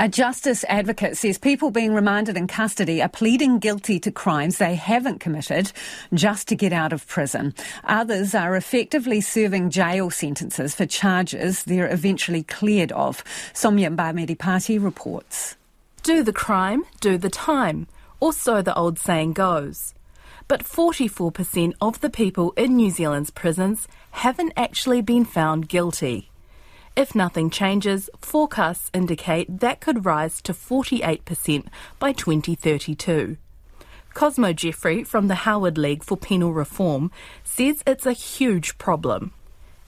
A justice advocate says people being remanded in custody are pleading guilty to crimes they haven't committed just to get out of prison. Others are effectively serving jail sentences for charges they're eventually cleared of. Soumya Bhamidipati reports. Do the crime, do the time, or so the old saying goes. But 44% of the people in New Zealand's prisons haven't actually been found guilty. If nothing changes, forecasts indicate that could rise to 48% by 2032. Cosmo Jeffrey from the Howard League for Penal Reform says it's a huge problem.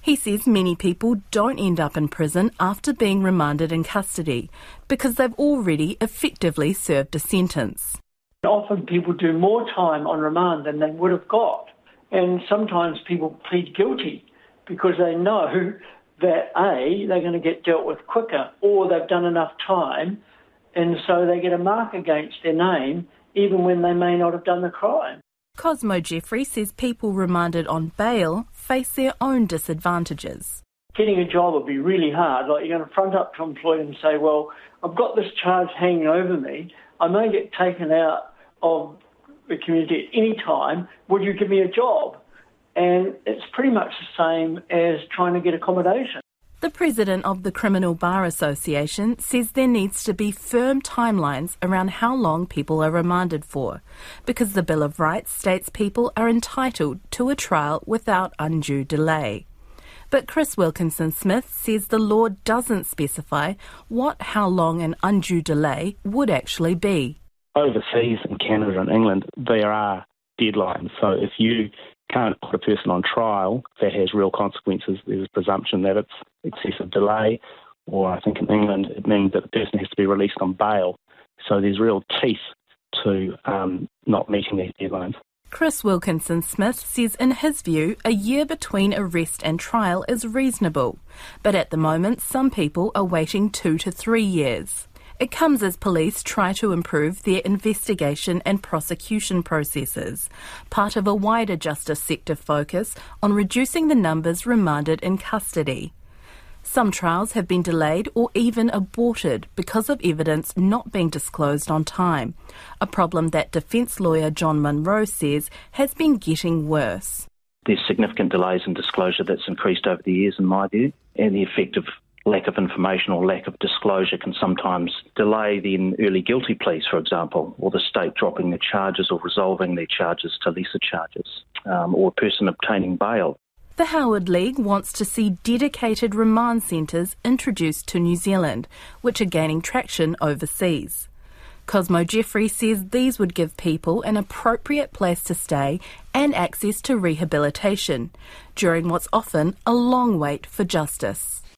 He says many people don't end up in prison after being remanded in custody because they've already effectively served a sentence. Often people do more time on remand than they would have got. And sometimes people plead guilty because they know that A, they're going to get dealt with quicker or they've done enough time and so they get a mark against their name even when they may not have done the crime. Cosmo Jeffrey says people remanded on bail face their own disadvantages. Getting a job would be really hard. Like you're going to front up to employer and say, well, I've got this charge hanging over me. I may get taken out of the community at any time. Would you give me a job? And it's pretty much the same as trying to get accommodation. The president of the Criminal Bar Association says there needs to be firm timelines around how long people are remanded for, because the Bill of Rights states people are entitled to a trial without undue delay. But Chris Wilkinson Smith says the law doesn't specify what how long an undue delay would actually be. Overseas in Canada and England, there are deadlines. So if you can't put a person on trial that has real consequences. There's a presumption that it's excessive delay, or I think in England it means that the person has to be released on bail. So there's real teeth to um, not meeting these deadlines. Chris Wilkinson Smith says, in his view, a year between arrest and trial is reasonable, but at the moment, some people are waiting two to three years. It comes as police try to improve their investigation and prosecution processes, part of a wider justice sector focus on reducing the numbers remanded in custody. Some trials have been delayed or even aborted because of evidence not being disclosed on time, a problem that defence lawyer John Munro says has been getting worse. There's significant delays in disclosure that's increased over the years, in my view, and the effect of lack of information or lack of disclosure can sometimes delay the early guilty pleas, for example, or the state dropping the charges or resolving their charges to lesser charges, um, or a person obtaining bail. The Howard League wants to see dedicated remand centres introduced to New Zealand, which are gaining traction overseas. Cosmo Jeffrey says these would give people an appropriate place to stay and access to rehabilitation during what's often a long wait for justice.